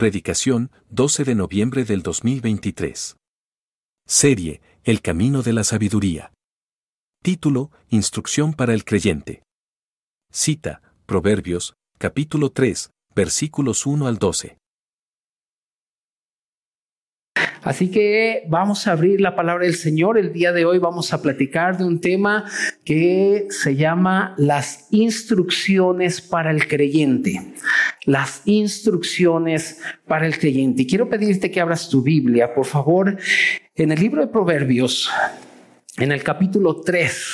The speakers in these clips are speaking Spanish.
Predicación, 12 de noviembre del 2023. Serie, El Camino de la Sabiduría. Título, Instrucción para el Creyente. Cita, Proverbios, capítulo 3, versículos 1 al 12. Así que vamos a abrir la palabra del Señor. El día de hoy vamos a platicar de un tema que se llama las instrucciones para el creyente. Las instrucciones para el creyente. Y quiero pedirte que abras tu Biblia, por favor, en el libro de Proverbios, en el capítulo 3.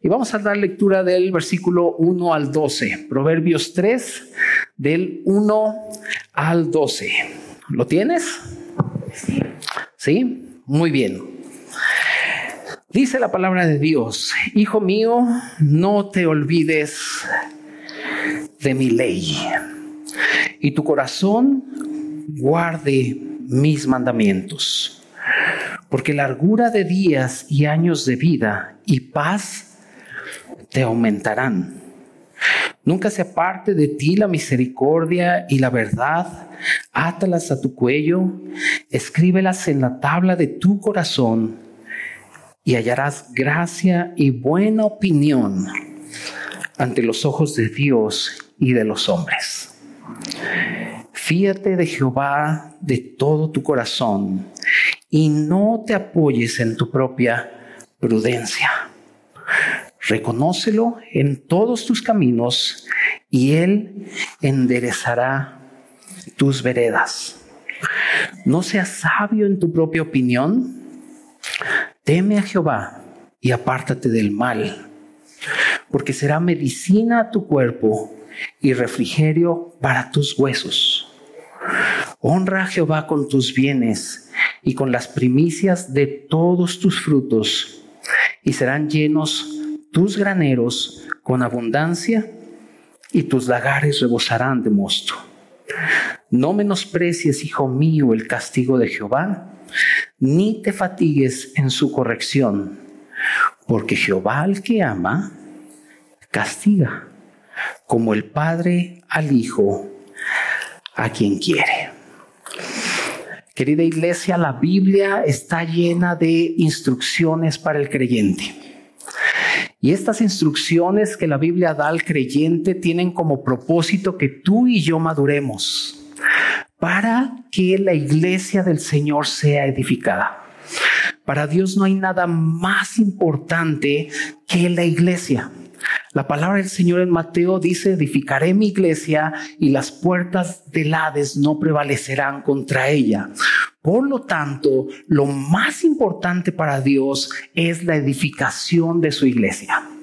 Y vamos a dar lectura del versículo 1 al 12. Proverbios 3, del 1 al 12. ¿Lo tienes? ¿Sí? Muy bien. Dice la palabra de Dios, Hijo mío, no te olvides de mi ley y tu corazón guarde mis mandamientos, porque largura de días y años de vida y paz te aumentarán. Nunca se aparte de ti la misericordia y la verdad. Átalas a tu cuello, escríbelas en la tabla de tu corazón y hallarás gracia y buena opinión ante los ojos de Dios y de los hombres. Fíate de Jehová de todo tu corazón y no te apoyes en tu propia prudencia Reconócelo en todos tus caminos y Él enderezará tus veredas. No seas sabio en tu propia opinión. Teme a Jehová y apártate del mal, porque será medicina a tu cuerpo y refrigerio para tus huesos. Honra a Jehová con tus bienes y con las primicias de todos tus frutos, y serán llenos tus graneros con abundancia y tus lagares rebosarán de mosto. No menosprecies, hijo mío, el castigo de Jehová, ni te fatigues en su corrección, porque Jehová al que ama, castiga, como el Padre al Hijo, a quien quiere. Querida iglesia, la Biblia está llena de instrucciones para el creyente. Y estas instrucciones que la Biblia da al creyente tienen como propósito que tú y yo maduremos para que la iglesia del Señor sea edificada. Para Dios no hay nada más importante que la iglesia. La palabra del Señor en Mateo dice, edificaré mi iglesia y las puertas del Hades no prevalecerán contra ella. Por lo tanto, lo más importante para Dios es la edificación de su iglesia.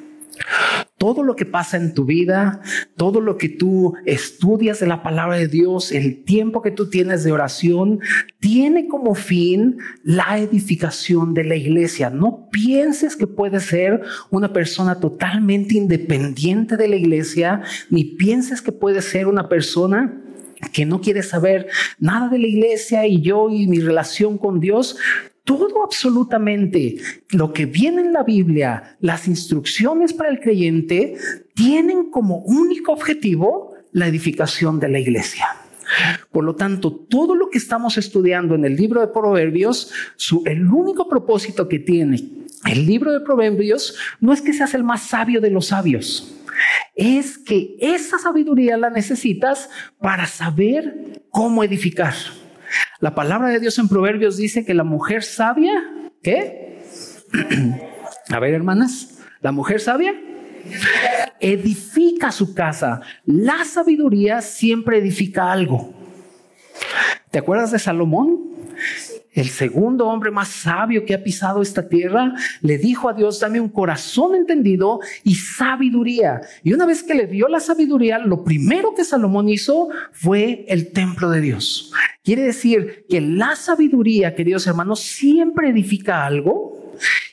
Todo lo que pasa en tu vida, todo lo que tú estudias de la palabra de Dios, el tiempo que tú tienes de oración, tiene como fin la edificación de la iglesia. No pienses que puedes ser una persona totalmente independiente de la iglesia, ni pienses que puedes ser una persona que no quiere saber nada de la iglesia y yo y mi relación con Dios, todo absolutamente lo que viene en la Biblia, las instrucciones para el creyente, tienen como único objetivo la edificación de la iglesia. Por lo tanto, todo lo que estamos estudiando en el libro de Proverbios, el único propósito que tiene el libro de Proverbios no es que seas el más sabio de los sabios es que esa sabiduría la necesitas para saber cómo edificar. La palabra de Dios en Proverbios dice que la mujer sabia, ¿qué? A ver, hermanas, la mujer sabia edifica su casa. La sabiduría siempre edifica algo. ¿Te acuerdas de Salomón? El segundo hombre más sabio que ha pisado esta tierra, le dijo a Dios, dame un corazón entendido y sabiduría. Y una vez que le dio la sabiduría, lo primero que Salomón hizo fue el templo de Dios. Quiere decir que la sabiduría, queridos hermanos, siempre edifica algo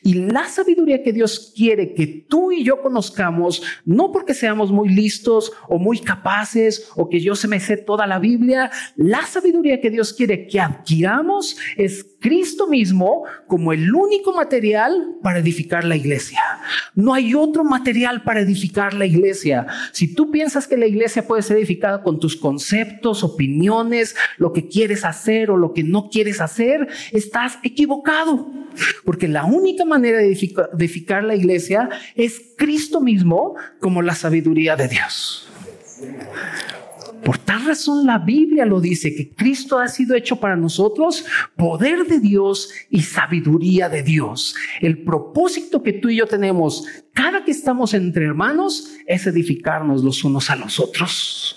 y la sabiduría que Dios quiere que tú y yo conozcamos, no porque seamos muy listos o muy capaces o que yo se me sé toda la Biblia, la sabiduría que Dios quiere que adquiramos es Cristo mismo como el único material para edificar la iglesia. No hay otro material para edificar la iglesia. Si tú piensas que la iglesia puede ser edificada con tus conceptos, opiniones, lo que quieres hacer o lo que no quieres hacer, estás equivocado. Porque la única manera de edificar, la iglesia es Cristo mismo como la sabiduría de Dios. Por tal razón la Biblia lo dice, que Cristo ha sido hecho para nosotros poder de Dios y sabiduría de Dios. El propósito que tú y yo tenemos cada que estamos entre hermanos es edificarnos los unos a los otros.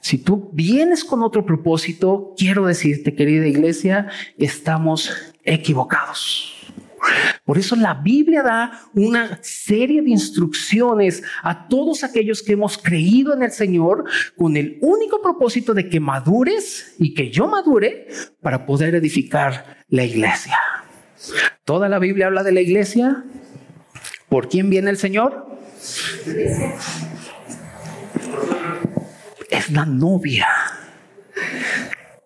Si tú vienes con otro propósito, quiero decirte, querida iglesia, estamos equivocados. Por eso la Biblia da una serie de instrucciones a todos aquellos que hemos creído en el Señor con el único propósito de que madures y que yo madure para poder edificar la iglesia. Toda la Biblia habla de la iglesia. ¿Por quién viene el Señor? Es la novia.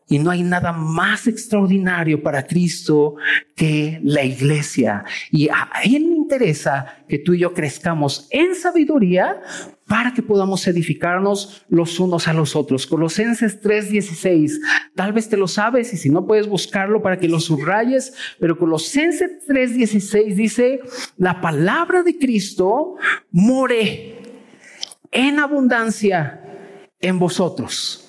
Y no hay nada más extraordinario para Cristo que la iglesia. Y a Él le interesa que tú y yo crezcamos en sabiduría para que podamos edificarnos los unos a los otros. Colosenses 3:16, tal vez te lo sabes y si no puedes buscarlo para que lo subrayes, pero Colosenses 3:16 dice, la palabra de Cristo more en abundancia en vosotros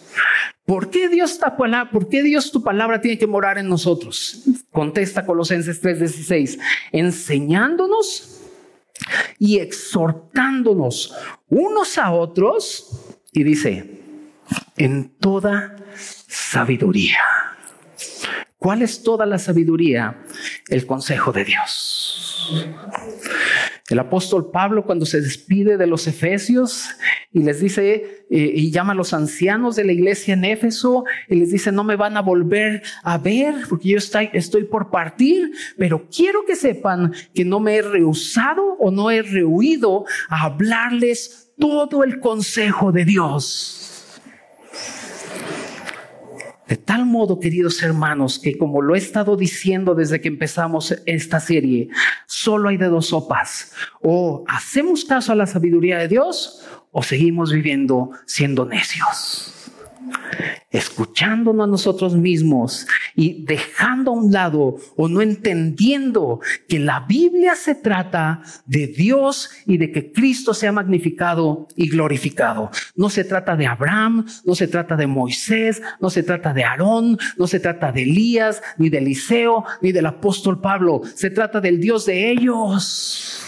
¿Por qué Dios tu palabra, por qué Dios tu palabra tiene que morar en nosotros? Contesta Colosenses 3:16, enseñándonos y exhortándonos unos a otros y dice, en toda sabiduría. ¿Cuál es toda la sabiduría? El consejo de Dios. El apóstol Pablo cuando se despide de los efesios y les dice eh, y llama a los ancianos de la iglesia en Éfeso y les dice no me van a volver a ver porque yo estoy, estoy por partir, pero quiero que sepan que no me he rehusado o no he rehuido a hablarles todo el consejo de Dios. De tal modo, queridos hermanos, que como lo he estado diciendo desde que empezamos esta serie, solo hay de dos sopas. O hacemos caso a la sabiduría de Dios o seguimos viviendo siendo necios escuchándonos a nosotros mismos y dejando a un lado o no entendiendo que la Biblia se trata de Dios y de que Cristo sea magnificado y glorificado. No se trata de Abraham, no se trata de Moisés, no se trata de Aarón, no se trata de Elías, ni de Eliseo, ni del apóstol Pablo. Se trata del Dios de ellos.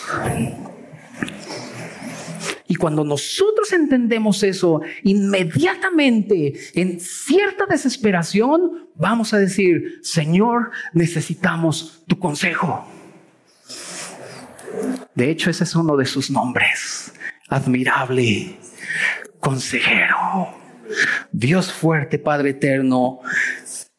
Y cuando nosotros entendemos eso, inmediatamente, en cierta desesperación, vamos a decir, Señor, necesitamos tu consejo. De hecho, ese es uno de sus nombres. Admirable, consejero, Dios fuerte, Padre eterno,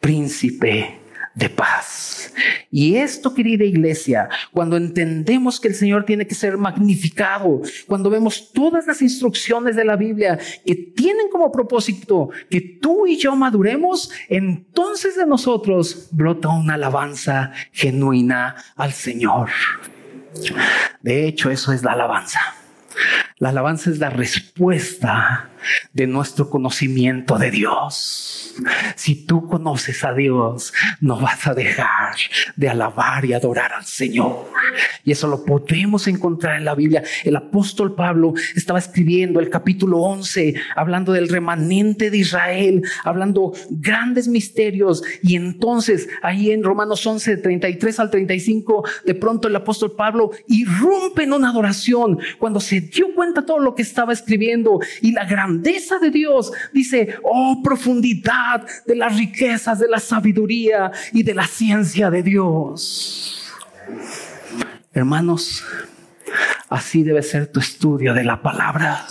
príncipe de paz. Y esto, querida iglesia, cuando entendemos que el Señor tiene que ser magnificado, cuando vemos todas las instrucciones de la Biblia que tienen como propósito que tú y yo maduremos, entonces de nosotros brota una alabanza genuina al Señor. De hecho, eso es la alabanza. La alabanza es la respuesta de nuestro conocimiento de Dios. Si tú conoces a Dios, no vas a dejar de alabar y adorar al Señor. Y eso lo podemos encontrar en la Biblia. El apóstol Pablo estaba escribiendo el capítulo 11, hablando del remanente de Israel, hablando grandes misterios. Y entonces ahí en Romanos 11, 33 al 35, de pronto el apóstol Pablo irrumpe en una adoración cuando se dio cuenta todo lo que estaba escribiendo y la grandeza de Dios. Dice, oh profundidad de las riquezas, de la sabiduría y de la ciencia de Dios. Hermanos, así debe ser tu estudio de la palabra.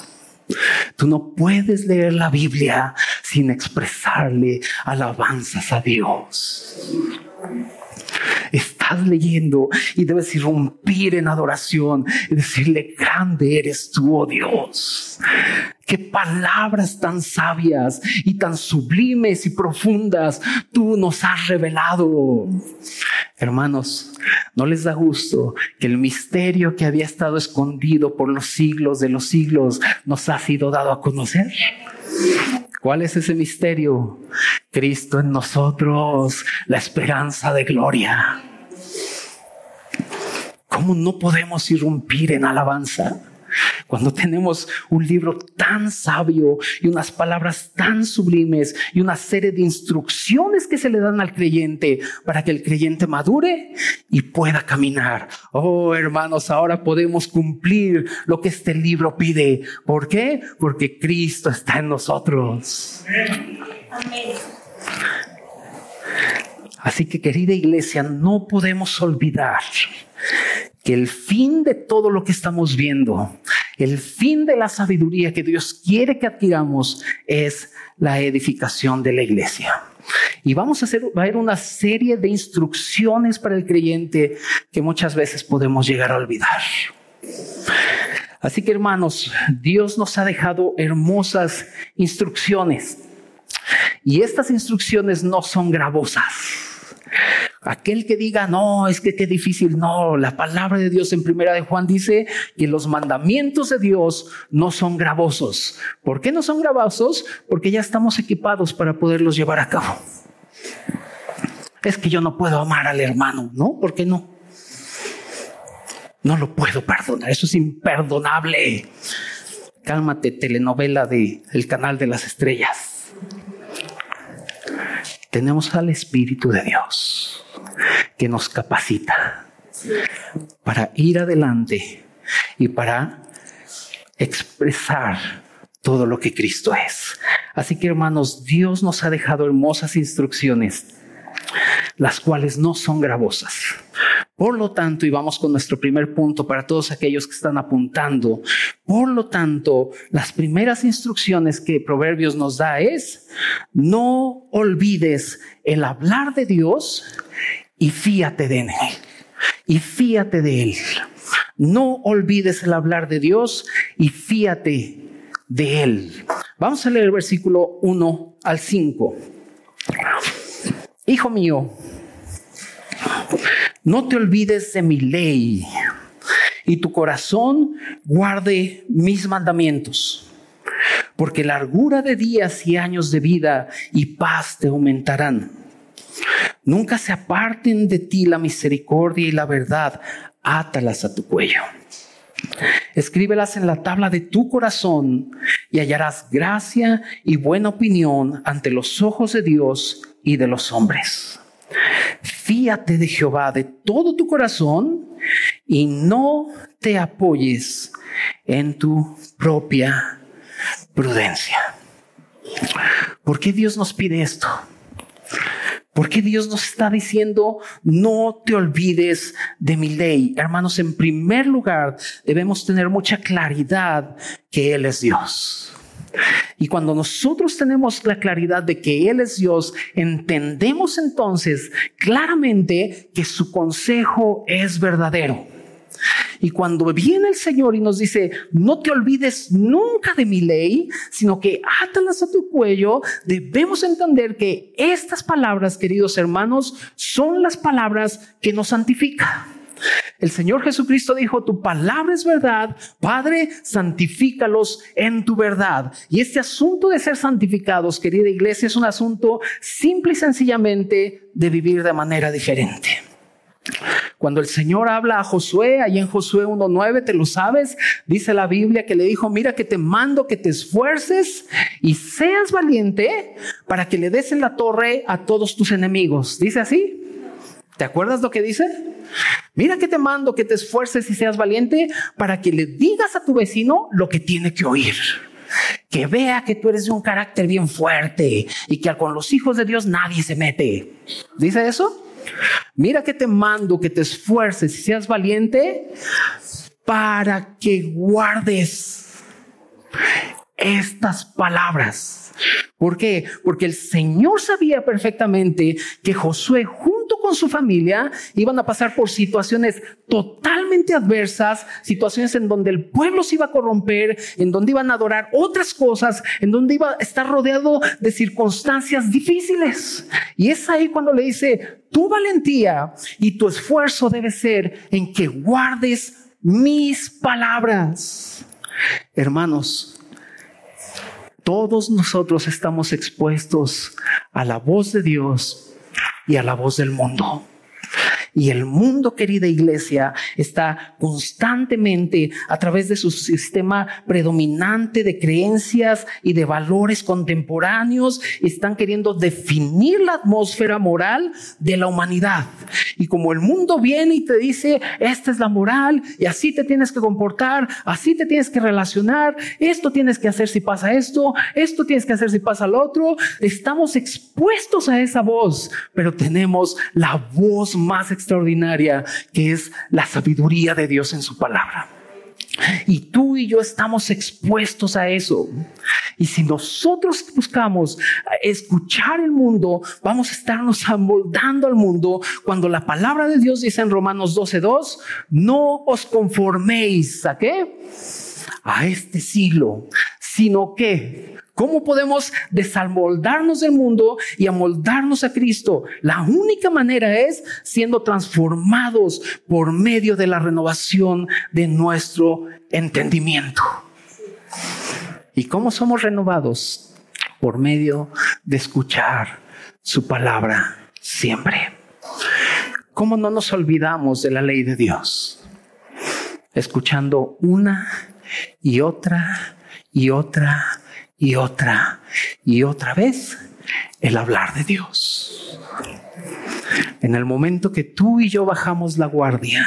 Tú no puedes leer la Biblia sin expresarle alabanzas a Dios. Estás leyendo y debes irrumpir en adoración y decirle, grande eres tú, oh Dios. qué palabras tan sabias y tan sublimes y profundas tú nos has revelado. Hermanos, ¿no les da gusto que el misterio que había estado escondido por los siglos de los siglos nos ha sido dado a conocer? ¿Cuál es ese misterio? Cristo en nosotros, la esperanza de gloria. ¿Cómo no podemos irrumpir en alabanza? Cuando tenemos un libro tan sabio y unas palabras tan sublimes y una serie de instrucciones que se le dan al creyente para que el creyente madure y pueda caminar. Oh, hermanos, ahora podemos cumplir lo que este libro pide. ¿Por qué? Porque Cristo está en nosotros. Así que querida iglesia, no podemos olvidar que el fin de todo lo que estamos viendo, el fin de la sabiduría que Dios quiere que adquiramos es la edificación de la iglesia. Y vamos a hacer va a haber una serie de instrucciones para el creyente que muchas veces podemos llegar a olvidar. Así que hermanos, Dios nos ha dejado hermosas instrucciones. Y estas instrucciones no son gravosas. Aquel que diga, no, es que qué difícil, no, la palabra de Dios en primera de Juan dice que los mandamientos de Dios no son gravosos. ¿Por qué no son gravosos? Porque ya estamos equipados para poderlos llevar a cabo. Es que yo no puedo amar al hermano, ¿no? ¿Por qué no? No lo puedo perdonar, eso es imperdonable. Cálmate, telenovela de El canal de las estrellas. Tenemos al Espíritu de Dios que nos capacita para ir adelante y para expresar todo lo que Cristo es. Así que hermanos, Dios nos ha dejado hermosas instrucciones, las cuales no son gravosas. Por lo tanto, y vamos con nuestro primer punto para todos aquellos que están apuntando, por lo tanto, las primeras instrucciones que Proverbios nos da es, no olvides el hablar de Dios y fíate de Él. Y fíate de Él. No olvides el hablar de Dios y fíate de Él. Vamos a leer el versículo 1 al 5. Hijo mío, no te olvides de mi ley y tu corazón guarde mis mandamientos, porque largura de días y años de vida y paz te aumentarán Nunca se aparten de ti la misericordia y la verdad, átalas a tu cuello. Escríbelas en la tabla de tu corazón y hallarás gracia y buena opinión ante los ojos de Dios y de los hombres. Fíate de Jehová de todo tu corazón y no te apoyes en tu propia prudencia. ¿Por qué Dios nos pide esto? ¿Por qué Dios nos está diciendo, no te olvides de mi ley? Hermanos, en primer lugar, debemos tener mucha claridad que Él es Dios. Y cuando nosotros tenemos la claridad de que Él es Dios, entendemos entonces claramente que su consejo es verdadero. Y cuando viene el Señor y nos dice, no te olvides nunca de mi ley, sino que átalas a tu cuello, debemos entender que estas palabras, queridos hermanos, son las palabras que nos santifican. El Señor Jesucristo dijo, tu palabra es verdad, Padre, santifícalos en tu verdad. Y este asunto de ser santificados, querida iglesia, es un asunto simple y sencillamente de vivir de manera diferente. Cuando el Señor habla a Josué, ahí en Josué 1.9, te lo sabes, dice la Biblia que le dijo, mira que te mando que te esfuerces y seas valiente para que le des en la torre a todos tus enemigos. Dice así. ¿Te acuerdas lo que dice? Mira que te mando que te esfuerces y seas valiente para que le digas a tu vecino lo que tiene que oír que vea que tú eres de un carácter bien fuerte y que con los hijos de Dios nadie se mete. ¿Dice eso? Mira que te mando que te esfuerces y seas valiente para que guardes estas palabras. ¿Por qué? Porque el Señor sabía perfectamente que Josué junto con su familia iban a pasar por situaciones totalmente adversas, situaciones en donde el pueblo se iba a corromper, en donde iban a adorar otras cosas, en donde iba a estar rodeado de circunstancias difíciles. Y es ahí cuando le dice, tu valentía y tu esfuerzo debe ser en que guardes mis palabras. Hermanos, todos nosotros estamos expuestos a la voz de Dios y a la voz del mundo. Y el mundo, querida iglesia, está constantemente a través de su sistema predominante de creencias y de valores contemporáneos, están queriendo definir la atmósfera moral de la humanidad. Y como el mundo viene y te dice, esta es la moral y así te tienes que comportar, así te tienes que relacionar, esto tienes que hacer si pasa esto, esto tienes que hacer si pasa lo otro, estamos expuestos a esa voz, pero tenemos la voz más extraordinaria extraordinaria que es la sabiduría de Dios en su palabra. Y tú y yo estamos expuestos a eso. Y si nosotros buscamos escuchar el mundo, vamos a estarnos amoldando al mundo cuando la palabra de Dios dice en Romanos 12:2, no os conforméis a qué? A este siglo, sino que ¿Cómo podemos desamoldarnos del mundo y amoldarnos a Cristo? La única manera es siendo transformados por medio de la renovación de nuestro entendimiento. ¿Y cómo somos renovados? Por medio de escuchar su palabra siempre. ¿Cómo no nos olvidamos de la ley de Dios? Escuchando una y otra y otra y otra y otra vez el hablar de Dios. En el momento que tú y yo bajamos la guardia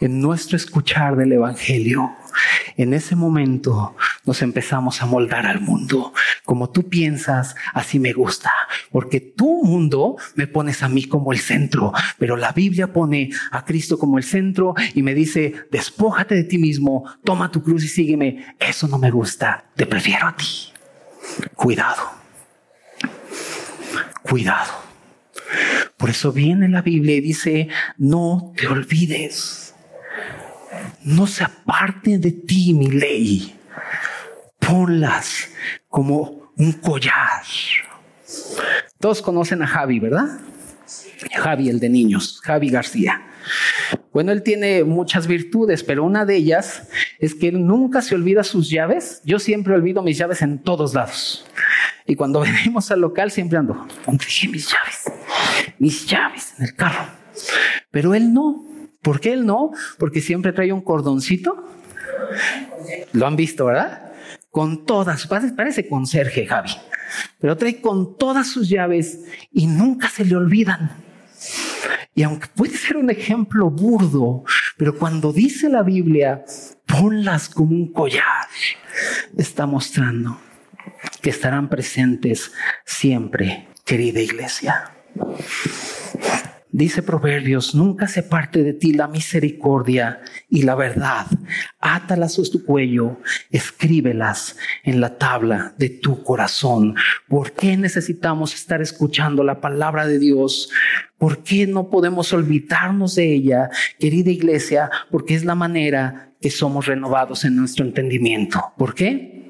en nuestro escuchar del Evangelio, en ese momento nos empezamos a moldar al mundo. Como tú piensas, así me gusta, porque tu mundo me pones a mí como el centro, pero la Biblia pone a Cristo como el centro y me dice, despójate de ti mismo, toma tu cruz y sígueme. Eso no me gusta, te prefiero a ti. Cuidado, cuidado. Por eso viene la Biblia y dice, no te olvides, no se aparte de ti mi ley ponlas como un collar. Todos conocen a Javi, ¿verdad? Javi, el de niños, Javi García. Bueno, él tiene muchas virtudes, pero una de ellas es que él nunca se olvida sus llaves. Yo siempre olvido mis llaves en todos lados. Y cuando venimos al local siempre ando, ¿dónde dejé mis llaves? Mis llaves en el carro. Pero él no. ¿Por qué él no? Porque siempre trae un cordoncito. Lo han visto, ¿verdad? con todas, parece conserje Javi, pero trae con todas sus llaves y nunca se le olvidan. Y aunque puede ser un ejemplo burdo, pero cuando dice la Biblia, ponlas como un collar, está mostrando que estarán presentes siempre, querida iglesia. Dice Proverbios, nunca se parte de ti la misericordia y la verdad. Átalas a tu cuello, escríbelas en la tabla de tu corazón. ¿Por qué necesitamos estar escuchando la palabra de Dios? ¿Por qué no podemos olvidarnos de ella, querida iglesia? Porque es la manera que somos renovados en nuestro entendimiento. ¿Por qué?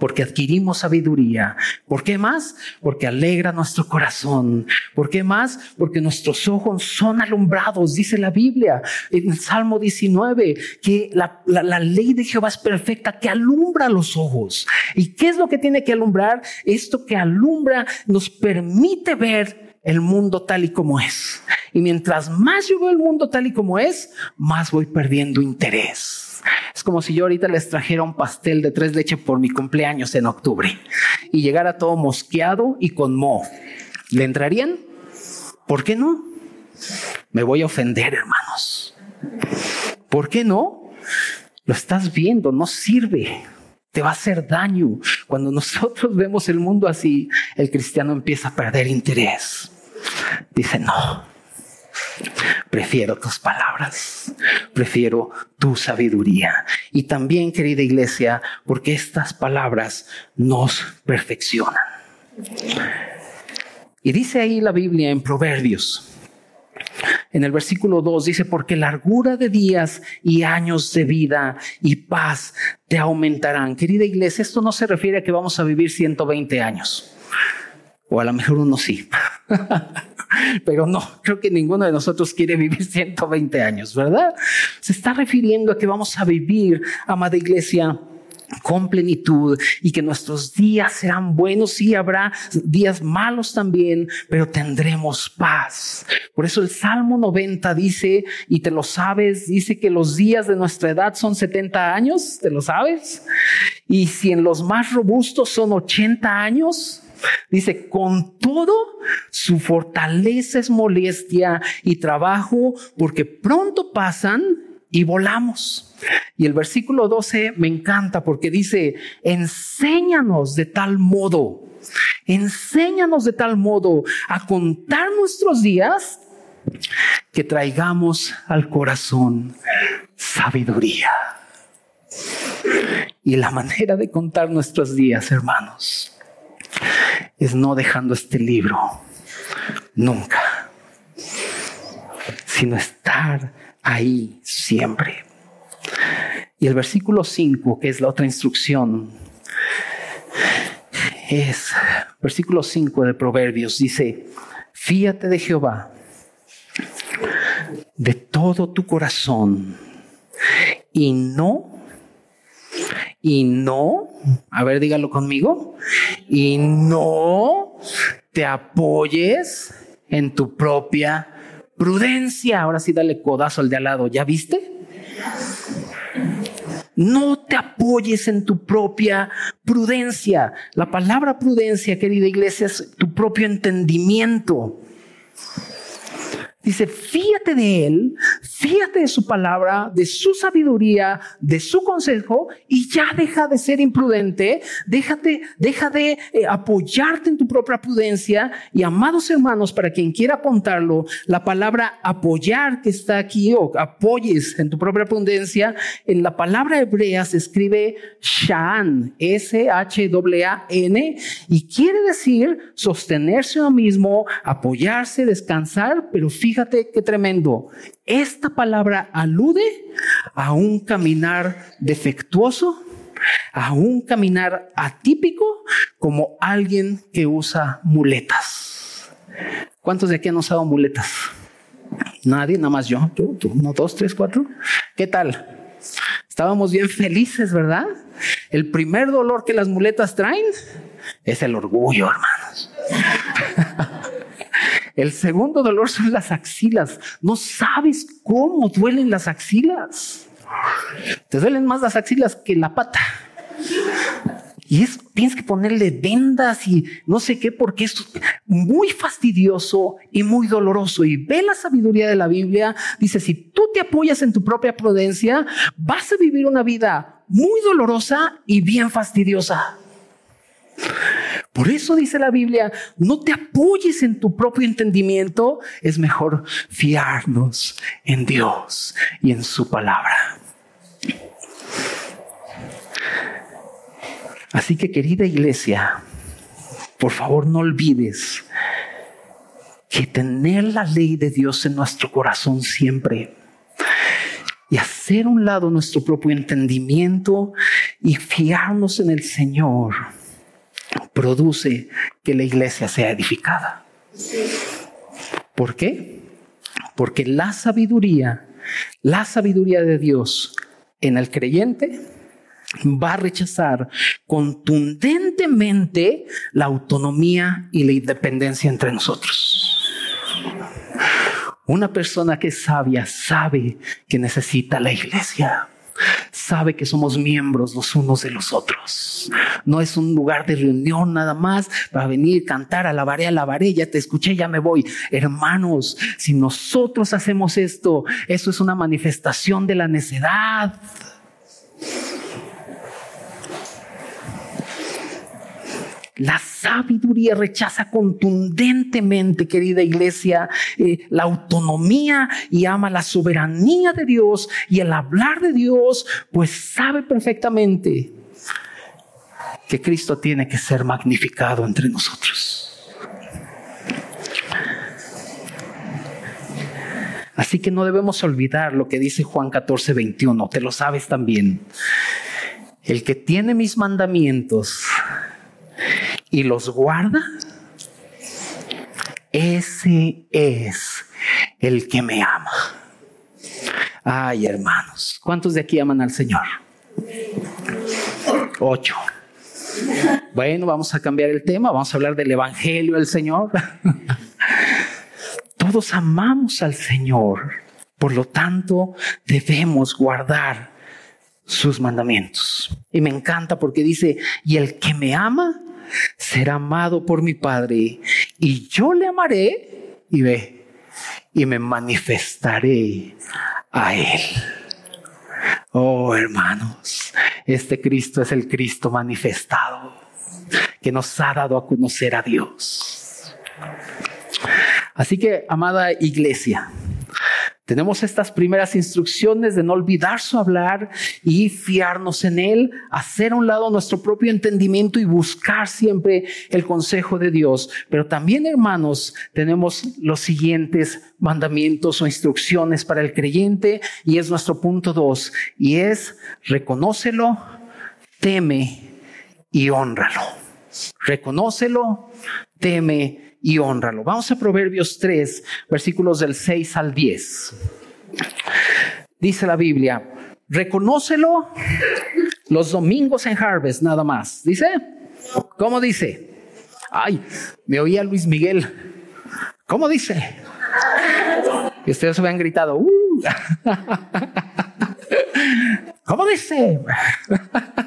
Porque adquirimos sabiduría. ¿Por qué más? Porque alegra nuestro corazón. ¿Por qué más? Porque nuestros ojos son alumbrados, dice la Biblia en Salmo 19, que la, la, ley de Jehová es perfecta, que alumbra los ojos. ¿Y qué es lo que tiene que alumbrar? Esto que alumbra nos permite ver el mundo tal y como es. Y mientras más yo veo el mundo tal y como es, más voy perdiendo interés. Es como si yo ahorita les trajera un pastel de tres leche por mi cumpleaños en octubre y llegara todo mosqueado y con moho. ¿Le entrarían? ¿Por qué no? Me voy a ofender, hermanos. ¿Por qué no? Lo estás viendo, no sirve. Te va a hacer daño. Cuando nosotros vemos el mundo así, el cristiano empieza a perder interés. Dice, no, Prefiero tus palabras, prefiero tu sabiduría. Y también, querida iglesia, porque estas palabras nos perfeccionan. Y dice ahí la Biblia en Proverbios, En el versículo 2 dice, porque largura de días y años de vida y paz te aumentarán. Querida iglesia, esto no se refiere a que vamos a vivir 120 años. O a lo mejor uno sí. Pero no, creo que ninguno de nosotros quiere vivir 120 años, ¿verdad? Se está refiriendo a que vamos a vivir, amada iglesia, con plenitud y que nuestros días serán buenos. Sí, habrá días malos también, pero tendremos paz. Por eso el Salmo 90 dice, y te lo sabes, dice que los días de nuestra edad son 70 años, ¿te lo sabes? Y si en los más robustos son 80 años, Dice, con todo, su fortaleza es molestia y trabajo, porque pronto pasan y volamos. Y el versículo 12 me encanta porque dice, enséñanos de tal modo, enséñanos de tal modo a contar nuestros días que traigamos al corazón sabiduría. Y la manera de contar nuestros días, hermanos, es no dejando este libro nunca, sino estar ahí siempre. Y el versículo 5, que es la otra instrucción, es versículo 5 de Proverbios, dice, fíate de Jehová de todo tu corazón y no, y no, a ver, dígalo conmigo, y no te apoyes en tu propia Prudencia. Ahora sí, dale codazo al de al lado. ¿Ya viste? No te apoyes en tu propia prudencia. La palabra prudencia, querida iglesia, es tu propio entendimiento. Dice, fíjate de Él, fíjate de su palabra, de su sabiduría, de su consejo y ya deja de ser imprudente, déjate, deja de eh, apoyarte en tu propia prudencia y amados hermanos, para quien quiera apuntarlo, la palabra apoyar que está aquí o apoyes en tu propia prudencia, en la palabra hebrea se escribe shan, S-H-A-N y quiere decir sostenerse uno mismo, apoyarse, descansar, pero fíjate fíjate qué tremendo. Esta palabra alude a un caminar defectuoso, a un caminar atípico, como alguien que usa muletas. ¿Cuántos de aquí han usado muletas? Nadie, nada más yo. Tú, tú, uno, dos, tres, cuatro. ¿Qué tal? Estábamos bien felices, ¿verdad? El primer dolor que las muletas traen es el orgullo, hermanos. El segundo dolor son las axilas. No sabes cómo duelen las axilas. Te duelen más las axilas que la pata. Y es, tienes que ponerle vendas y no sé qué, porque es muy fastidioso y muy doloroso. Y ve la sabiduría de la Biblia. Dice, si tú te apoyas en tu propia prudencia, vas a vivir una vida muy dolorosa y bien fastidiosa. Por eso dice la Biblia, no te apoyes en tu propio entendimiento, es mejor fiarnos en Dios y en su palabra. Así que querida iglesia, por favor no olvides que tener la ley de Dios en nuestro corazón siempre y hacer un lado nuestro propio entendimiento y fiarnos en el Señor produce que la iglesia sea edificada. ¿Por qué? Porque la sabiduría, la sabiduría de Dios en el creyente va a rechazar contundentemente la autonomía y la independencia entre nosotros. Una persona que es sabia sabe que necesita la iglesia sabe que somos miembros los unos de los otros. No es un lugar de reunión nada más para venir, cantar, alabaré, alabaré, ya te escuché, ya me voy. Hermanos, si nosotros hacemos esto, eso es una manifestación de la necedad. La sabiduría rechaza contundentemente, querida iglesia, eh, la autonomía y ama la soberanía de Dios y el hablar de Dios, pues sabe perfectamente que Cristo tiene que ser magnificado entre nosotros. Así que no debemos olvidar lo que dice Juan 14, 21. Te lo sabes también. El que tiene mis mandamientos y los guarda, ese es el que me ama. Ay, hermanos, ¿cuántos de aquí aman al Señor? Ocho. Bueno, vamos a cambiar el tema, vamos a hablar del Evangelio del Señor. Todos amamos al Señor, por lo tanto debemos guardar sus mandamientos. Y me encanta porque dice, y el que me ama será amado por mi Padre, y yo le amaré, y ve, y me manifestaré a Él. Oh, hermanos, este Cristo es el Cristo manifestado que nos ha dado a conocer a Dios. Así que, amada iglesia, tenemos estas primeras instrucciones de no olvidar su hablar y fiarnos en Él, hacer a un lado nuestro propio entendimiento y buscar siempre el consejo de Dios. Pero también, hermanos, tenemos los siguientes mandamientos o instrucciones para el creyente y es nuestro punto dos y es reconócelo, teme y honralo. Reconócelo, teme y honralo. Vamos a Proverbios 3, versículos del 6 al 10. Dice la Biblia, reconócelo los domingos en Harvest, nada más. Dice, ¿cómo dice? Ay, me oía Luis Miguel. ¿Cómo dice? Y ustedes se gritado, uh". ¿cómo dice?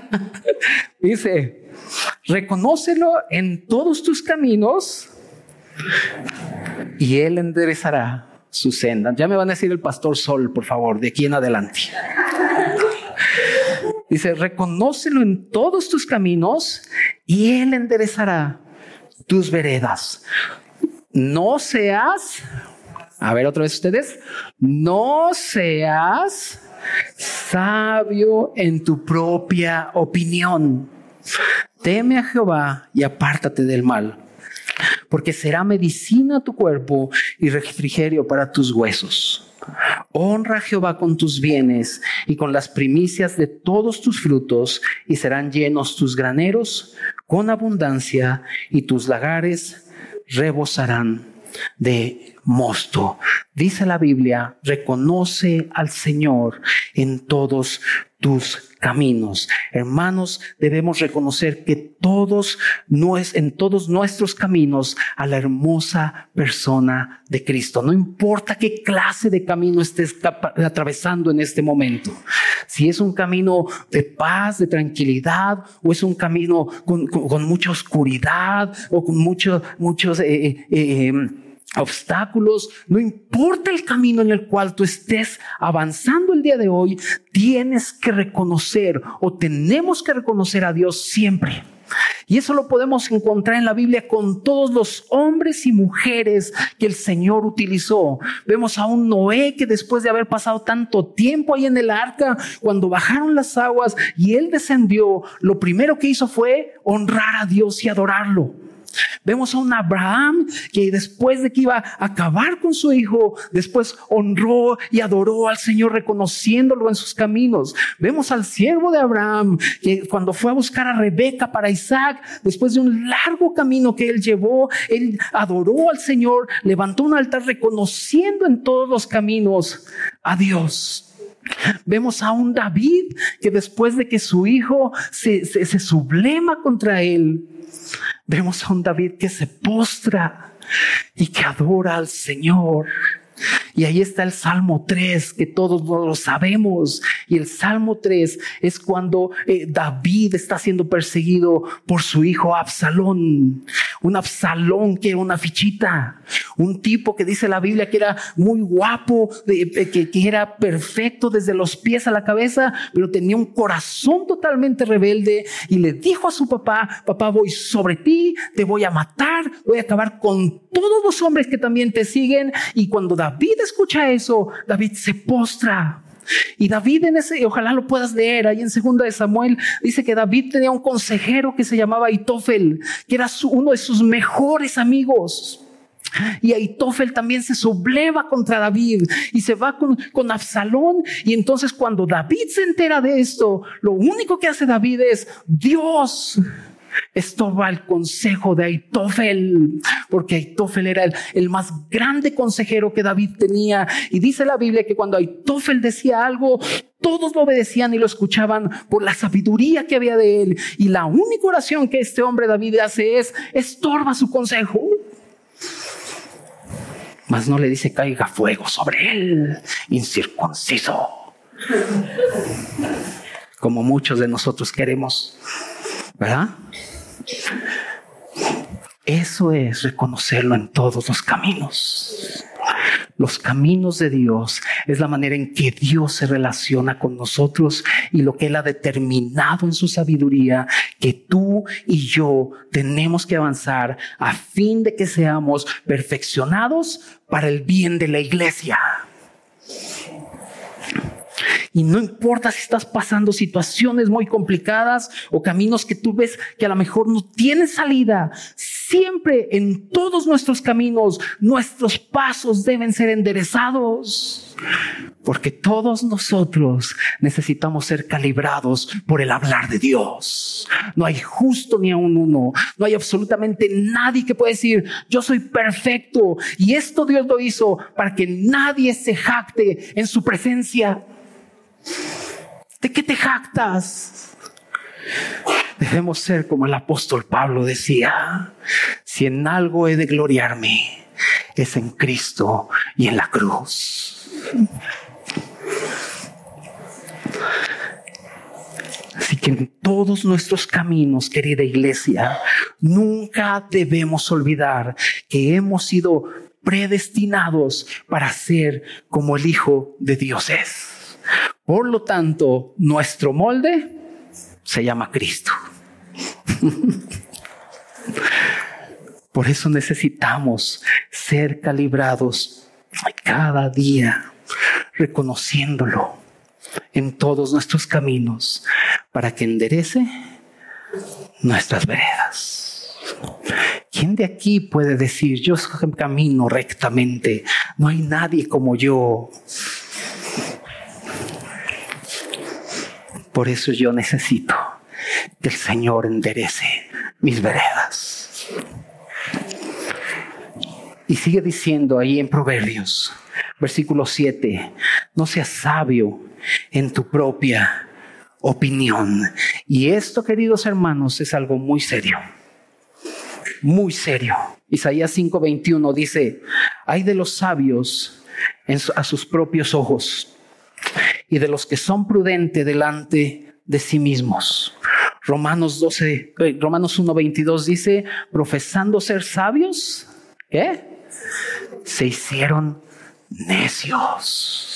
dice, reconócelo en todos tus caminos y Él enderezará su senda. Ya me van a decir el pastor Sol, por favor, de aquí en adelante. Dice, reconócelo en todos tus caminos y Él enderezará tus veredas. No seas, a ver otra vez ustedes, no seas sabio en tu propia opinión. Teme a Jehová y apártate del mal porque será medicina tu cuerpo y refrigerio para tus huesos. Honra a Jehová con tus bienes y con las primicias de todos tus frutos, y serán llenos tus graneros con abundancia, y tus lagares rebosarán de mosto. Dice la Biblia, reconoce al Señor en todos tus caminos. Hermanos, debemos reconocer que todos, en todos nuestros caminos a la hermosa persona de Cristo. No importa qué clase de camino estés atravesando en este momento. Si es un camino de paz, de tranquilidad, o es un camino con, mucha oscuridad, o con muchos, muchos, eh, eh, eh obstáculos, no importa el camino en el cual tú estés avanzando el día de hoy, tienes que reconocer o tenemos que reconocer a Dios siempre. Y eso lo podemos encontrar en la Biblia con todos los hombres y mujeres que el Señor utilizó. Vemos a un Noé que después de haber pasado tanto tiempo ahí en el arca, cuando bajaron las aguas y él descendió, lo primero que hizo fue honrar a Dios y adorarlo. Vemos a un Abraham que después de que iba a acabar con su hijo, después honró y adoró al Señor reconociéndolo en sus caminos. Vemos al siervo de Abraham que cuando fue a buscar a Rebeca para Isaac, después de un largo camino que él llevó, él adoró al Señor, levantó un altar reconociendo en todos los caminos a Dios. Vemos a un David que después de que su hijo se, se, sublema contra él, Vemos a un David que se postra y que adora al Señor. Y ahí está el Salmo 3, que todos lo sabemos. Y el Salmo 3 es cuando eh, David está siendo perseguido por su hijo Absalón. Un Absalón que era una fichita. Un tipo que dice la Biblia que era muy guapo, que, que era perfecto desde los pies a la cabeza, pero tenía un corazón totalmente rebelde. Y le dijo a su papá, papá, voy sobre ti, te voy a matar, voy a acabar con todos los hombres que también te siguen. Y cuando David escucha eso, David se postra. Y David en ese, ojalá lo puedas leer, ahí en segunda de Samuel, dice que David tenía un consejero que se llamaba Itofel, que era uno de sus mejores amigos. Y Aitofel también se subleva contra David y se va con, con Absalón. Y entonces cuando David se entera de esto, lo único que hace David es, Dios, esto va el consejo de Aitofel, porque Aitofel era el, el, más grande consejero que David tenía. Y dice la Biblia que cuando Aitofel decía algo, todos lo obedecían y lo escuchaban por la sabiduría que había de él. Y la única oración que este hombre David hace es, estorba su consejo mas no le dice caiga fuego sobre él, incircunciso. Como muchos de nosotros queremos, ¿verdad? Eso es reconocerlo en todos los caminos. Los caminos de Dios es la manera en que Dios se relaciona con nosotros y lo que Él ha determinado en su sabiduría que tú y yo tenemos que avanzar a fin de que seamos perfeccionados para el bien de la iglesia. Y no importa si estás pasando situaciones muy complicadas o caminos que tú ves que a lo mejor no tienen salida. Siempre en todos nuestros caminos, nuestros pasos deben ser enderezados. Porque todos nosotros necesitamos ser calibrados por el hablar de Dios. No hay justo ni a un uno. No hay absolutamente nadie que pueda decir, yo soy perfecto. Y esto Dios lo hizo para que nadie se jacte en su presencia. ¿De qué te jactas? Debemos ser como el apóstol Pablo decía, si en algo he de gloriarme, es en Cristo y en la cruz. Así que en todos nuestros caminos, querida iglesia, nunca debemos olvidar que hemos sido predestinados para ser como el Hijo de Dios es. Por lo tanto, nuestro molde se llama Cristo. Por eso necesitamos ser calibrados cada día, reconociéndolo en todos nuestros caminos, para que enderece nuestras veredas. ¿Quién de aquí puede decir, yo camino rectamente? No hay nadie como yo. Por eso yo necesito que el Señor enderece mis veredas. Y sigue diciendo ahí en Proverbios, versículo 7, no seas sabio en tu propia opinión. Y esto, queridos hermanos, es algo muy serio. Muy serio. Isaías 5:21 dice, hay de los sabios a sus propios ojos y de los que son prudentes delante de sí mismos. Romanos 12, eh, Romanos 1:22 dice, profesando ser sabios, ¿qué? Se hicieron necios.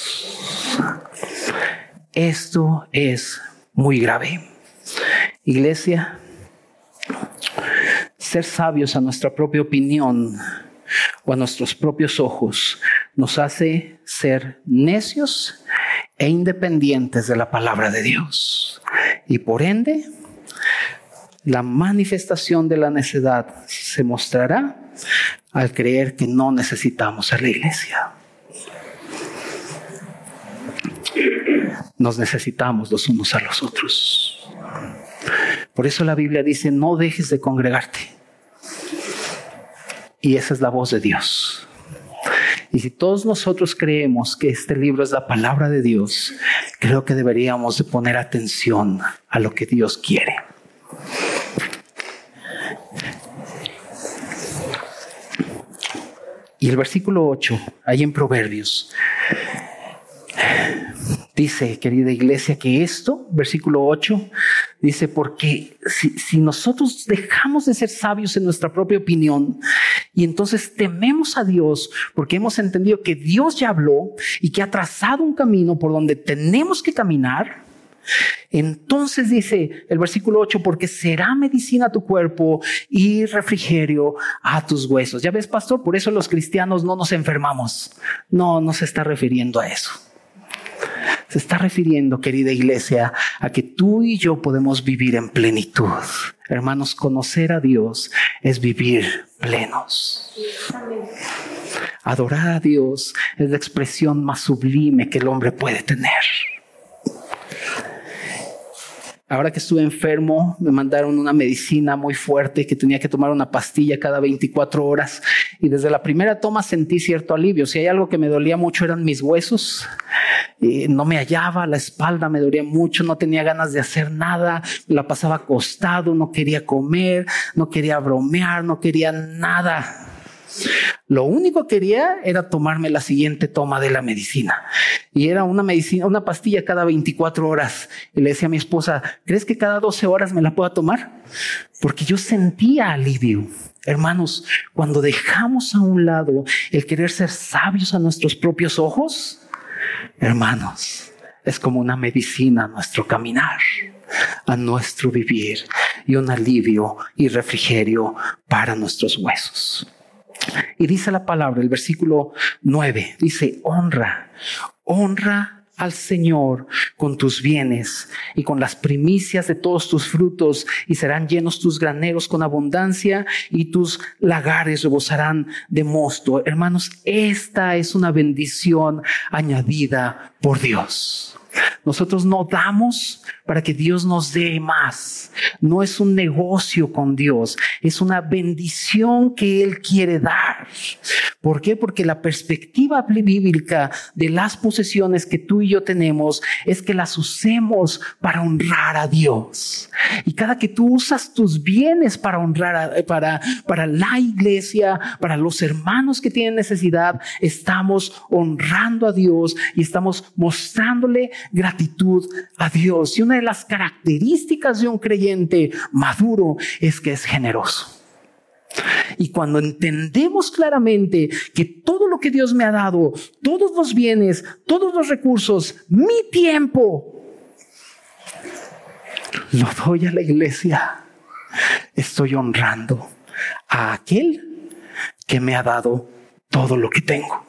Esto es muy grave. Iglesia, ser sabios a nuestra propia opinión o a nuestros propios ojos nos hace ser necios e independientes de la palabra de Dios. Y por ende, la manifestación de la necedad se mostrará al creer que no necesitamos a la iglesia. Nos necesitamos los unos a los otros. Por eso la Biblia dice, no dejes de congregarte. Y esa es la voz de Dios. Y si todos nosotros creemos que este libro es la palabra de Dios, creo que deberíamos de poner atención a lo que Dios quiere. Y el versículo 8, ahí en Proverbios, dice, querida iglesia, que esto, versículo 8, dice, porque si, si, nosotros dejamos de ser sabios en nuestra propia opinión y entonces tememos a Dios porque hemos entendido que Dios ya habló y que ha trazado un camino por donde tenemos que caminar, entonces dice el versículo 8, porque será medicina tu cuerpo y refrigerio a tus huesos. Ya ves, pastor, por eso los cristianos no nos enfermamos. No, no se está refiriendo a eso. Se está refiriendo, querida iglesia, a que tú y yo podemos vivir en plenitud, Hermanos, conocer a Dios es vivir plenos. Adorar a Dios es la expresión más sublime que el hombre puede tener. Ahora que estuve enfermo, me mandaron una medicina muy fuerte que tenía que tomar una pastilla cada 24 horas y desde la primera toma sentí cierto alivio. Si hay algo que me dolía mucho eran mis huesos. Y no me hallaba, la espalda me dolía mucho, no tenía ganas de hacer nada, la pasaba acostado, no quería comer, no quería bromear, no quería nada. Lo único que quería era tomarme la siguiente toma de la medicina. Y era una medicina, una pastilla cada 24 horas. Y le decía a mi esposa, ¿crees que cada 12 horas me la pueda tomar? Porque yo sentía alivio. Hermanos, cuando dejamos a un lado el querer ser sabios a nuestros propios ojos, hermanos, es como una medicina a nuestro caminar, a nuestro vivir y un alivio y refrigerio para nuestros huesos. Y dice la palabra, el versículo 9, dice, honra, honra al Señor con tus bienes y con las primicias de todos tus frutos y serán llenos tus graneros con abundancia y tus lagares rebosarán de mosto. Hermanos, esta es una bendición añadida por Dios. Nosotros no damos para que Dios nos dé más. No es un negocio con Dios, es una bendición que Él quiere dar. ¿Por qué? Porque la perspectiva bíblica de las posesiones que tú y yo tenemos es que las usemos para honrar a Dios. Y cada que tú usas tus bienes para honrar, para, para la iglesia, para los hermanos que tienen necesidad, estamos honrando a Dios y estamos mostrándole gratitud a Dios. Y una de las características de un creyente maduro es que es generoso. Y cuando entendemos claramente que todo lo que Dios me ha dado, todos los bienes, todos los recursos, mi tiempo, lo doy a la iglesia, estoy honrando a aquel que me ha dado todo lo que tengo.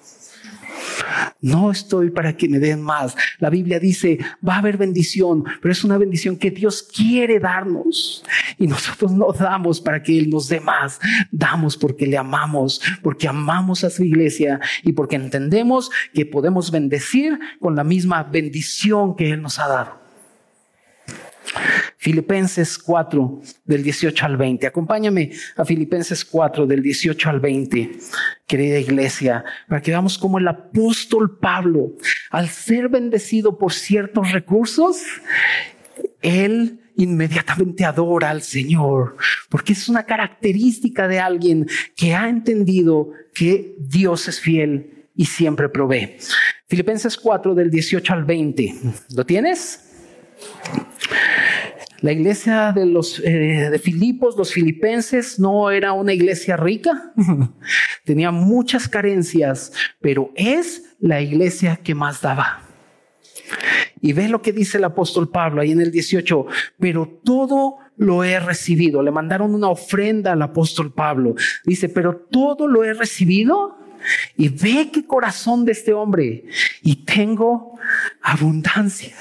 No estoy para que me den más. La Biblia dice, va a haber bendición, pero es una bendición que Dios quiere darnos. Y nosotros no damos para que Él nos dé más. Damos porque le amamos, porque amamos a su iglesia y porque entendemos que podemos bendecir con la misma bendición que Él nos ha dado. Filipenses 4 del 18 al 20. Acompáñame a Filipenses 4 del 18 al 20, querida iglesia, para que veamos cómo el apóstol Pablo, al ser bendecido por ciertos recursos, él inmediatamente adora al Señor, porque es una característica de alguien que ha entendido que Dios es fiel y siempre provee. Filipenses 4 del 18 al 20. ¿Lo tienes? La iglesia de los eh, de Filipos, los filipenses, no era una iglesia rica, tenía muchas carencias, pero es la iglesia que más daba. Y ve lo que dice el apóstol Pablo ahí en el 18, pero todo lo he recibido. Le mandaron una ofrenda al apóstol Pablo. Dice, pero todo lo he recibido. Y ve qué corazón de este hombre. Y tengo abundancia.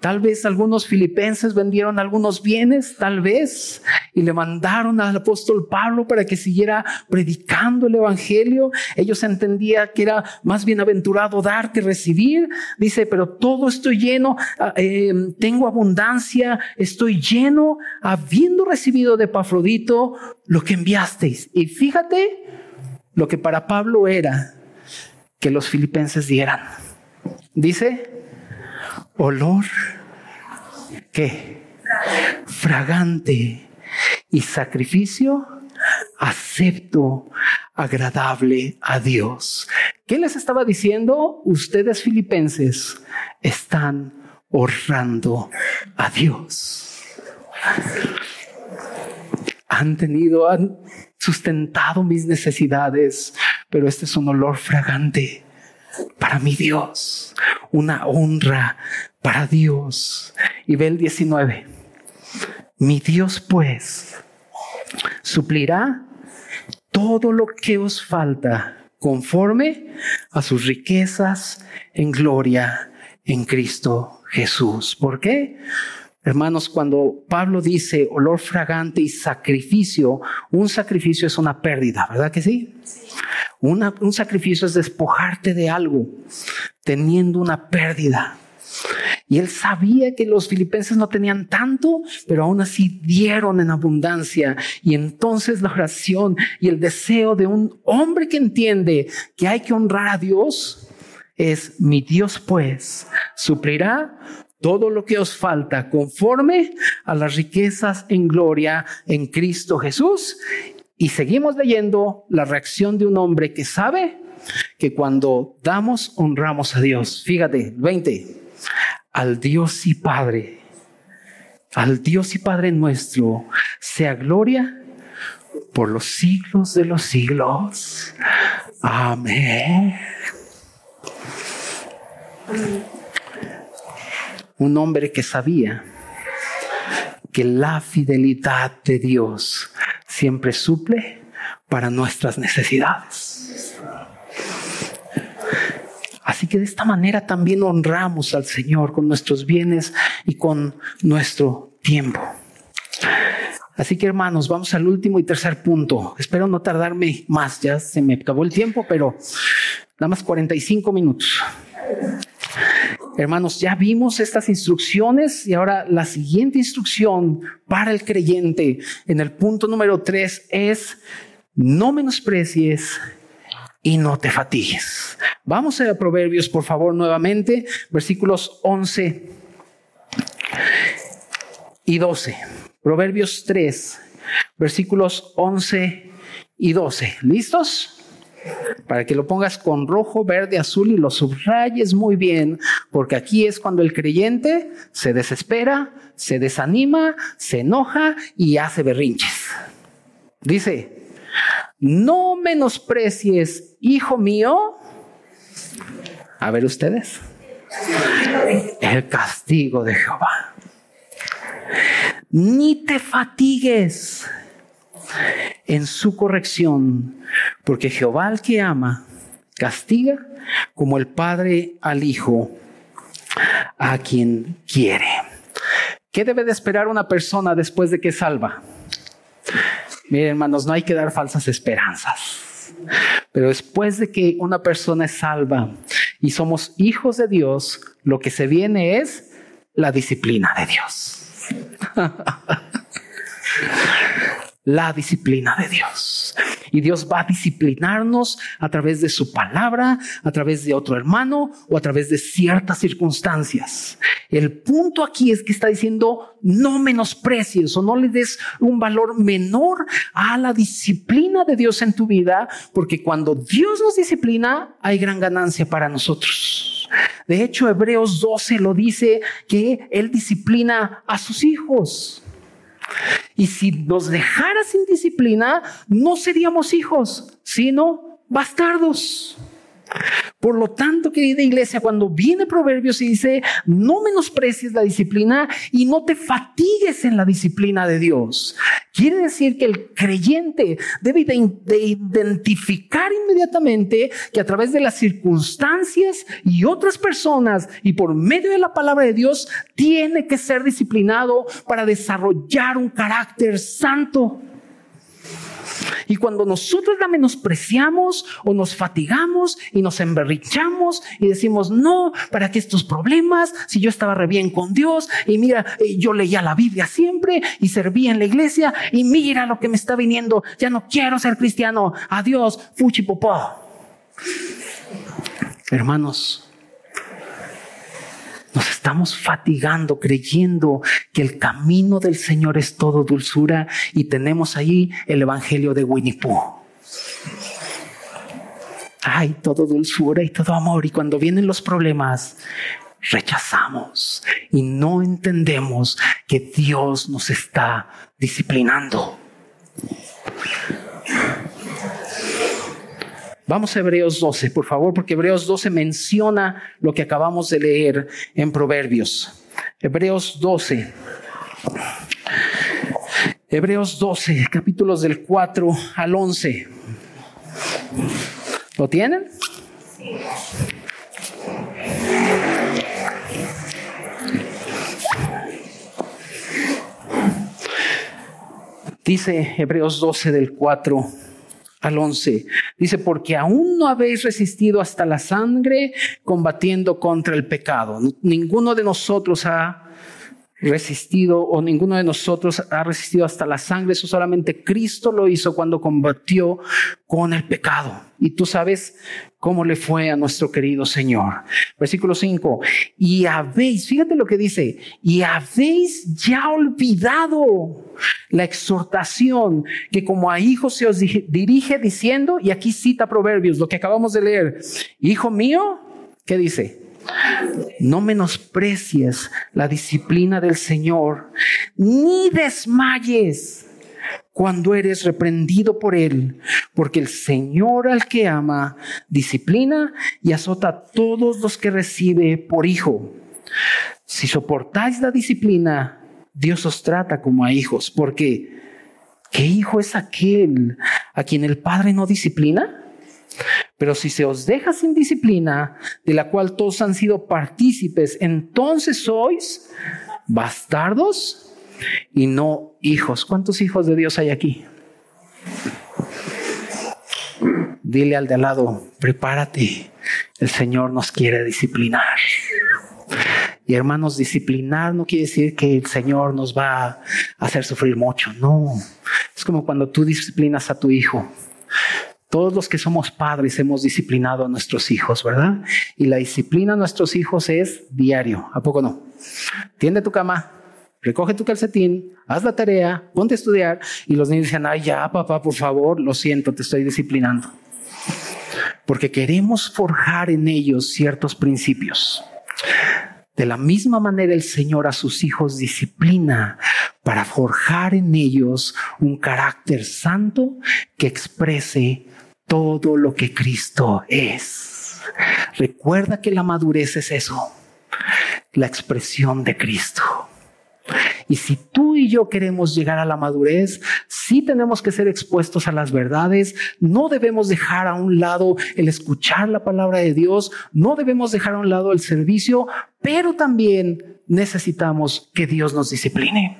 Tal vez algunos filipenses vendieron algunos bienes, tal vez, y le mandaron al apóstol Pablo para que siguiera predicando el Evangelio. Ellos entendían que era más bienaventurado dar que recibir. Dice, pero todo estoy lleno, ah, eh, tengo abundancia, estoy lleno, habiendo recibido de Pafrodito lo que enviasteis. Y fíjate lo que para Pablo era que los filipenses dieran. Dice, olor ¿qué? Fragante y sacrificio acepto, agradable a Dios. ¿Qué les estaba diciendo? Ustedes filipenses están honrando a Dios. Han tenido, han sustentado mis necesidades, pero este es un olor fragante para mi Dios, una honra para Dios. Y ve el 19. Mi Dios pues suplirá todo lo que os falta conforme a sus riquezas en gloria en Cristo Jesús. ¿Por qué? Hermanos, cuando Pablo dice olor fragante y sacrificio, un sacrificio es una pérdida, ¿verdad que sí? un sacrificio es despojarte de algo, teniendo una pérdida. Y él sabía que los filipenses no tenían tanto, pero aún así dieron en abundancia. Y entonces la oración y el deseo de un hombre que entiende que hay que honrar a Dios es, mi Dios pues suplirá todo lo que os falta conforme a las riquezas en gloria en Cristo Jesús. Y seguimos leyendo la reacción de un hombre que sabe que cuando damos, honramos a Dios. Fíjate, 20. Al Dios y Padre, al Dios y Padre nuestro, sea gloria por los siglos de los siglos. Amén un hombre que sabía que la fidelidad de Dios siempre suple para nuestras necesidades. Así que de esta manera también honramos al Señor con nuestros bienes y con nuestro tiempo. Así que hermanos, vamos al último y tercer punto. Espero no tardarme más, ya se me acabó el tiempo, pero nada más 45 minutos. Hermanos, ya vimos estas instrucciones y ahora la siguiente instrucción para el creyente en el punto número tres es no menosprecies y no te fatigues. Vamos a Proverbios, por favor, nuevamente, versículos 11 y 12. Proverbios 3, versículos 11 y 12. ¿Listos? Para que lo pongas con rojo, verde, azul y lo subrayes muy bien, porque aquí es cuando el creyente se desespera, se desanima, se enoja y hace berrinches. Dice, no menosprecies, hijo mío, a ver ustedes, el castigo de Jehová. Ni te fatigues en su corrección, porque Jehová al que ama castiga como el Padre al Hijo a quien quiere. ¿Qué debe de esperar una persona después de que salva? Miren, hermanos, no hay que dar falsas esperanzas. Pero después de que una persona es salva y somos hijos de Dios, lo que se viene es la disciplina de Dios. la disciplina de Dios. Y Dios va a disciplinarnos a través de su palabra, a través de otro hermano o a través de ciertas circunstancias. El punto aquí es que está diciendo no menosprecies o no le des un valor menor a la disciplina de Dios en tu vida, porque cuando Dios nos disciplina hay gran ganancia para nosotros. De hecho, Hebreos 12 lo dice que Él disciplina a sus hijos. Y si nos dejara sin disciplina, no seríamos hijos, sino bastardos. Por lo tanto, querida iglesia, cuando viene Proverbios y dice, no menosprecies la disciplina y no te fatigues en la disciplina de Dios, quiere decir que el creyente debe de, identificar inmediatamente que a través de las circunstancias y otras personas y por medio de la palabra de Dios, tiene que ser disciplinado para desarrollar un carácter santo. Y cuando nosotros la menospreciamos o nos fatigamos y nos emberrichamos y decimos, no, ¿para qué estos problemas? Si yo estaba re bien con Dios y mira, eh, yo leía la Biblia siempre y servía en la iglesia y mira lo que me está viniendo, ya no quiero ser cristiano, adiós, fuchi popó. Hermanos, nos estamos fatigando creyendo que el camino del Señor es todo dulzura y tenemos ahí el Evangelio de Winnie Pooh. Ay, todo dulzura y todo amor. Y cuando vienen los problemas, rechazamos y no entendemos que Dios nos está disciplinando. Vamos a Hebreos 12, por favor, porque Hebreos 12 menciona lo que acabamos de leer en Proverbios. Hebreos 12. Hebreos 12, capítulos del 4 al 11. ¿Lo tienen? Dice Hebreos 12 del 4 al 11. Dice, porque aún no habéis resistido hasta la sangre combatiendo contra el pecado. Ninguno de nosotros ha resistido o ninguno de nosotros ha resistido hasta la sangre, eso solamente Cristo lo hizo cuando combatió con el pecado. Y tú sabes cómo le fue a nuestro querido Señor. Versículo 5, y habéis, fíjate lo que dice, y habéis ya olvidado la exhortación que como a hijos se os dirige diciendo, y aquí cita Proverbios, lo que acabamos de leer, hijo mío, ¿qué dice? No menosprecies la disciplina del Señor, ni desmayes cuando eres reprendido por Él, porque el Señor al que ama disciplina y azota a todos los que recibe por hijo. Si soportáis la disciplina, Dios os trata como a hijos, porque ¿qué hijo es aquel a quien el Padre no disciplina? Pero si se os deja sin disciplina, de la cual todos han sido partícipes, entonces sois bastardos y no hijos. ¿Cuántos hijos de Dios hay aquí? Dile al de al lado, prepárate, el Señor nos quiere disciplinar. Y hermanos, disciplinar no quiere decir que el Señor nos va a hacer sufrir mucho, no. Es como cuando tú disciplinas a tu hijo. Todos los que somos padres hemos disciplinado a nuestros hijos, ¿verdad? Y la disciplina a nuestros hijos es diario, ¿a poco no? Tiende tu cama, recoge tu calcetín, haz la tarea, ponte a estudiar y los niños dicen, ay ya, papá, por favor, lo siento, te estoy disciplinando. Porque queremos forjar en ellos ciertos principios. De la misma manera el Señor a sus hijos disciplina para forjar en ellos un carácter santo que exprese todo lo que Cristo es. Recuerda que la madurez es eso, la expresión de Cristo. Y si tú y yo queremos llegar a la madurez, sí tenemos que ser expuestos a las verdades, no debemos dejar a un lado el escuchar la palabra de Dios, no debemos dejar a un lado el servicio, pero también necesitamos que Dios nos discipline.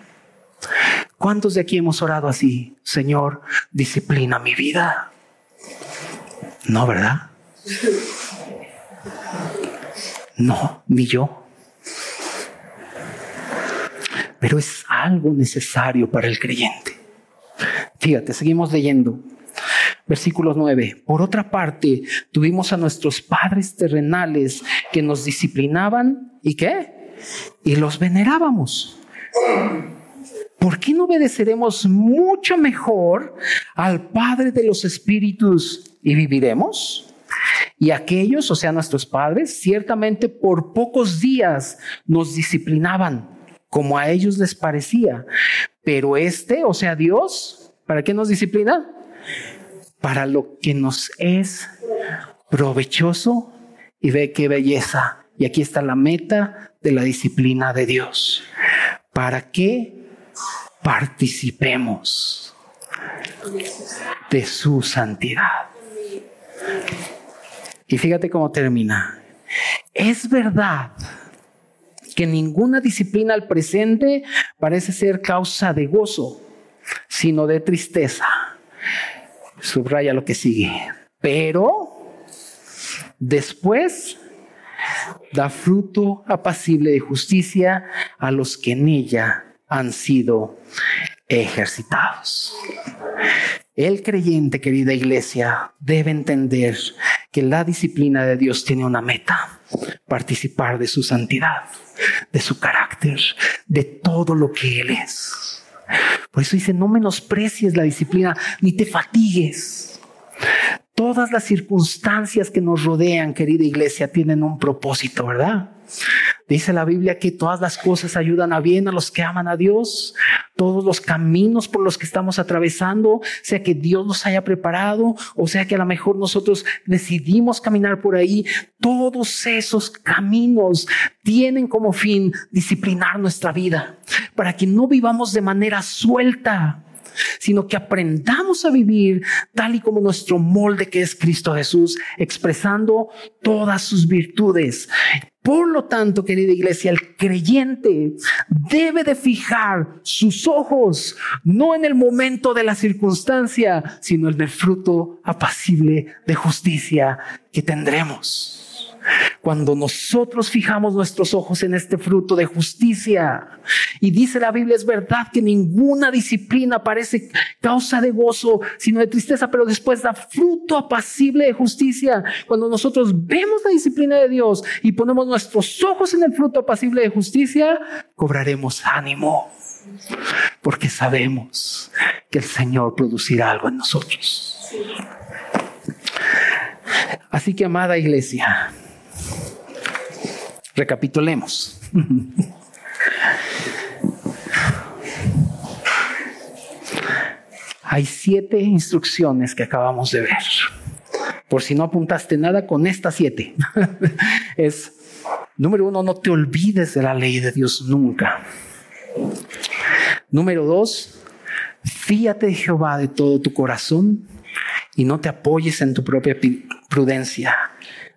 ¿Cuántos de aquí hemos orado así? Señor, disciplina mi vida. No, ¿verdad? No, ni yo. Pero es algo necesario para el creyente. Fíjate, seguimos leyendo. Versículo 9. Por otra parte, tuvimos a nuestros padres terrenales que nos disciplinaban y qué? Y los venerábamos. ¿Por qué no obedeceremos mucho mejor al Padre de los Espíritus y viviremos? Y aquellos, o sea, nuestros padres, ciertamente por pocos días nos disciplinaban, como a ellos les parecía. Pero este, o sea, Dios, ¿para qué nos disciplina? Para lo que nos es provechoso y ve qué belleza. Y aquí está la meta de la disciplina de Dios. ¿Para qué participemos de su santidad. Y fíjate cómo termina. Es verdad que ninguna disciplina al presente parece ser causa de gozo, sino de tristeza. Subraya lo que sigue. Pero después da fruto apacible de justicia a los que en ella han sido ejercitados. El creyente, querida iglesia, debe entender que la disciplina de Dios tiene una meta, participar de su santidad, de su carácter, de todo lo que Él es. Por eso dice, no menosprecies la disciplina, ni te fatigues. Todas las circunstancias que nos rodean, querida iglesia, tienen un propósito, ¿verdad? Dice la Biblia que todas las cosas ayudan a bien a los que aman a Dios, todos los caminos por los que estamos atravesando, sea que Dios nos haya preparado o sea que a lo mejor nosotros decidimos caminar por ahí, todos esos caminos tienen como fin disciplinar nuestra vida para que no vivamos de manera suelta, sino que aprendamos a vivir tal y como nuestro molde que es Cristo Jesús, expresando todas sus virtudes. Por lo tanto, querida iglesia, el creyente debe de fijar sus ojos no en el momento de la circunstancia, sino en el fruto apacible de justicia que tendremos. Cuando nosotros fijamos nuestros ojos en este fruto de justicia, y dice la Biblia, es verdad que ninguna disciplina parece causa de gozo, sino de tristeza, pero después da fruto apacible de justicia. Cuando nosotros vemos la disciplina de Dios y ponemos nuestros ojos en el fruto apacible de justicia, cobraremos ánimo, porque sabemos que el Señor producirá algo en nosotros. Así que, amada iglesia, Recapitulemos. Hay siete instrucciones que acabamos de ver. Por si no apuntaste nada con estas siete. es, número uno, no te olvides de la ley de Dios nunca. Número dos, fíate de Jehová de todo tu corazón y no te apoyes en tu propia prudencia.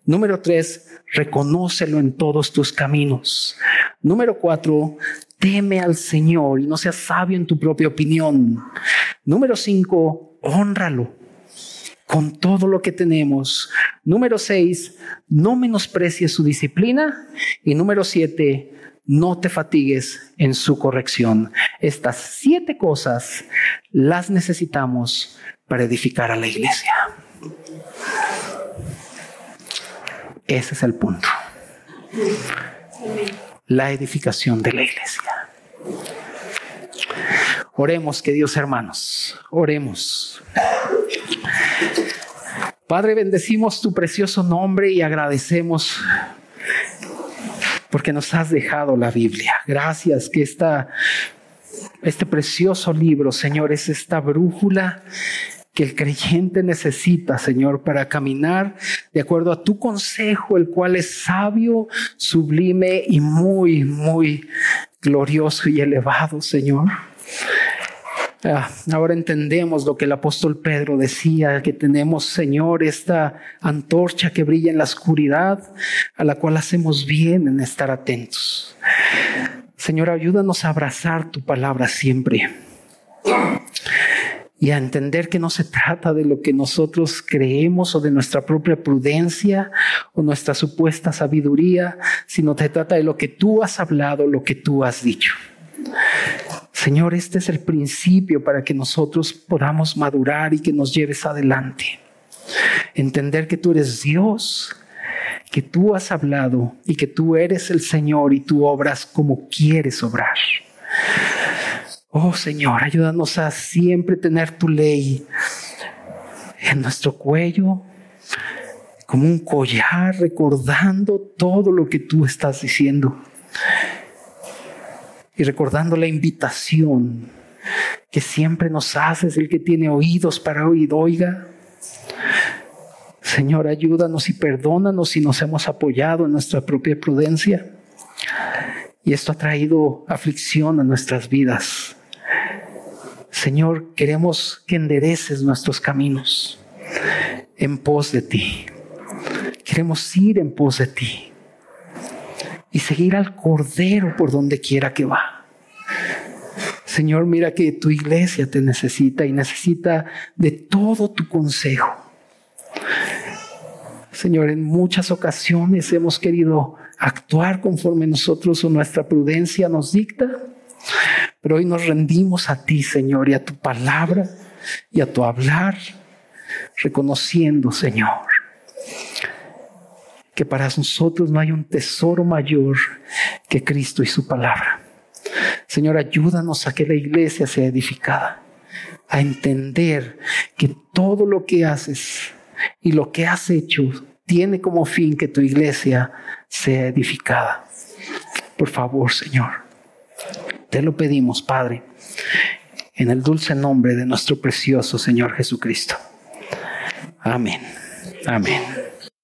Número tres, reconócelo en todos tus caminos. Número cuatro, teme al Señor y no seas sabio en tu propia opinión. Número cinco, honralo con todo lo que tenemos. Número seis, no menosprecies su disciplina. Y número siete, no te fatigues en su corrección. Estas siete cosas las necesitamos para edificar a la iglesia. Ese es el punto. La edificación de la iglesia. Oremos, queridos hermanos, oremos. Padre, bendecimos tu precioso nombre y agradecemos porque nos has dejado la Biblia. Gracias que esta, este precioso libro, Señor, es esta brújula que el creyente necesita, Señor, para caminar de acuerdo a tu consejo, el cual es sabio, sublime y muy, muy glorioso y elevado, Señor. Ah, ahora entendemos lo que el apóstol Pedro decía, que tenemos, Señor, esta antorcha que brilla en la oscuridad, a la cual hacemos bien en estar atentos. Señor, ayúdanos a abrazar tu palabra siempre y a entender que no se trata de lo que nosotros creemos o de nuestra propia prudencia o nuestra supuesta sabiduría, sino se trata de lo que tú has hablado, lo que tú has dicho. Señor, este es el principio para que nosotros podamos madurar y que nos lleves adelante. Entender que tú eres Dios, que tú has hablado y que tú eres el Señor y tú obras como quieres obrar. Oh Señor, ayúdanos a siempre tener tu ley en nuestro cuello, como un collar, recordando todo lo que tú estás diciendo y recordando la invitación que siempre nos haces, el que tiene oídos para oír, oiga. Señor, ayúdanos y perdónanos si nos hemos apoyado en nuestra propia prudencia. Y esto ha traído aflicción a nuestras vidas. Señor, queremos que endereces nuestros caminos en pos de ti. Queremos ir en pos de ti y seguir al Cordero por donde quiera que va. Señor, mira que tu iglesia te necesita y necesita de todo tu consejo. Señor, en muchas ocasiones hemos querido actuar conforme nosotros o nuestra prudencia nos dicta, pero hoy nos rendimos a ti, Señor, y a tu palabra y a tu hablar, reconociendo, Señor, que para nosotros no hay un tesoro mayor que Cristo y su palabra. Señor, ayúdanos a que la iglesia sea edificada, a entender que todo lo que haces y lo que has hecho tiene como fin que tu iglesia sea edificada. Por favor, Señor. Te lo pedimos, Padre, en el dulce nombre de nuestro precioso Señor Jesucristo. Amén. Amén.